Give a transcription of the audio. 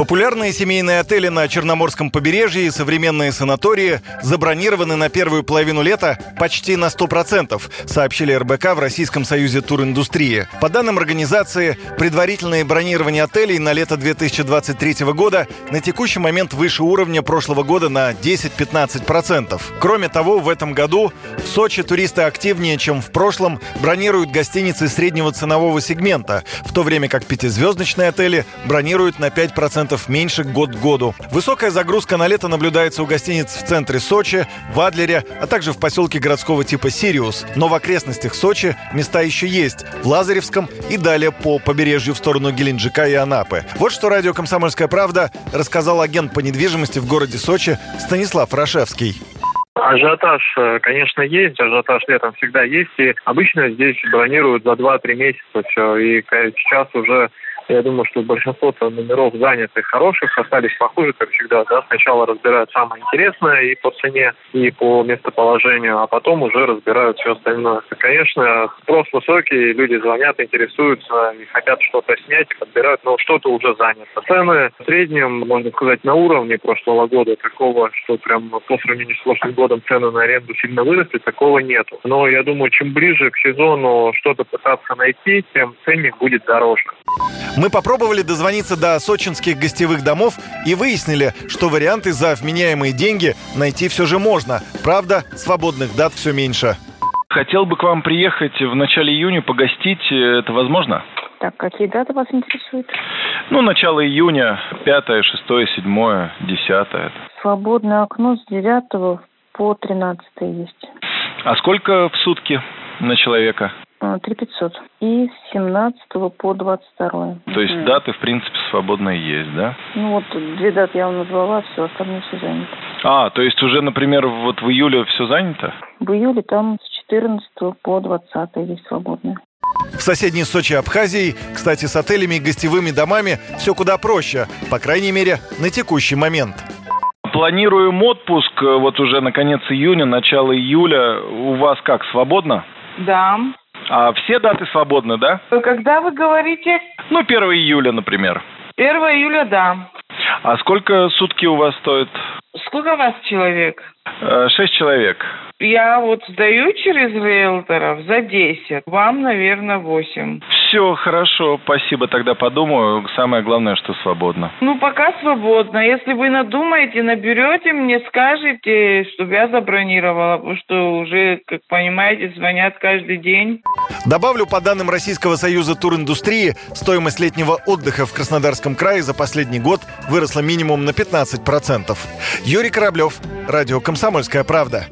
Популярные семейные отели на Черноморском побережье и современные санатории забронированы на первую половину лета почти на 100%, сообщили РБК в Российском союзе туриндустрии. По данным организации, предварительное бронирование отелей на лето 2023 года на текущий момент выше уровня прошлого года на 10-15%. Кроме того, в этом году в Сочи туристы активнее, чем в прошлом, бронируют гостиницы среднего ценового сегмента, в то время как пятизвездочные отели бронируют на 5% меньше год к году. Высокая загрузка на лето наблюдается у гостиниц в центре Сочи, в Адлере, а также в поселке городского типа Сириус. Но в окрестностях Сочи места еще есть. В Лазаревском и далее по побережью в сторону Геленджика и Анапы. Вот что радио «Комсомольская правда» рассказал агент по недвижимости в городе Сочи Станислав Рашевский. Ажиотаж, э, конечно, есть, ажиотаж летом всегда есть, и обычно здесь бронируют за 2-3 месяца все, и сейчас уже я думаю, что большинство номеров заняты хороших, остались похуже, как всегда. Да? Сначала разбирают самое интересное и по цене, и по местоположению, а потом уже разбирают все остальное. Конечно, спрос высокий, люди звонят, интересуются и хотят что-то снять, подбирают, но что-то уже занято. Цены в среднем, можно сказать, на уровне прошлого года. Такого, что прям по сравнению с прошлым годом цены на аренду сильно выросли, такого нету. Но я думаю, чем ближе к сезону что-то пытаться найти, тем ценник будет дороже. Мы попробовали дозвониться до сочинских гостевых домов и выяснили, что варианты за вменяемые деньги найти все же можно. Правда, свободных дат все меньше. Хотел бы к вам приехать в начале июня погостить. Это возможно? Так, какие даты вас интересуют? Ну, начало июня, 5, 6, 7, 10. Свободное окно с 9 по 13 есть. А сколько в сутки на человека? 3 500. И с 17 по 22. То есть даты, в принципе, свободные есть, да? Ну вот, две даты я вам назвала, все, остальное все занято. А, то есть уже, например, вот в июле все занято? В июле там с 14 по 20 есть свободные. В соседней Сочи Абхазии, кстати, с отелями и гостевыми домами все куда проще, по крайней мере, на текущий момент. Планируем отпуск э, вот уже на конец июня, начало июля. У вас как, свободно? Да. А все даты свободны, да? Когда вы говорите? Ну, 1 июля, например. 1 июля, да. А сколько сутки у вас стоит? Сколько у вас человек? Э, шесть человек. Я вот сдаю через риэлторов за 10. Вам, наверное, 8. Все, хорошо, спасибо, тогда подумаю. Самое главное, что свободно. Ну, пока свободно. Если вы надумаете, наберете, мне скажете, чтобы я забронировала, потому что уже, как понимаете, звонят каждый день. Добавлю, по данным Российского союза туриндустрии, стоимость летнего отдыха в Краснодарском крае за последний год выросла минимум на 15%. Юрий Кораблев, Радио «Комсомольская правда».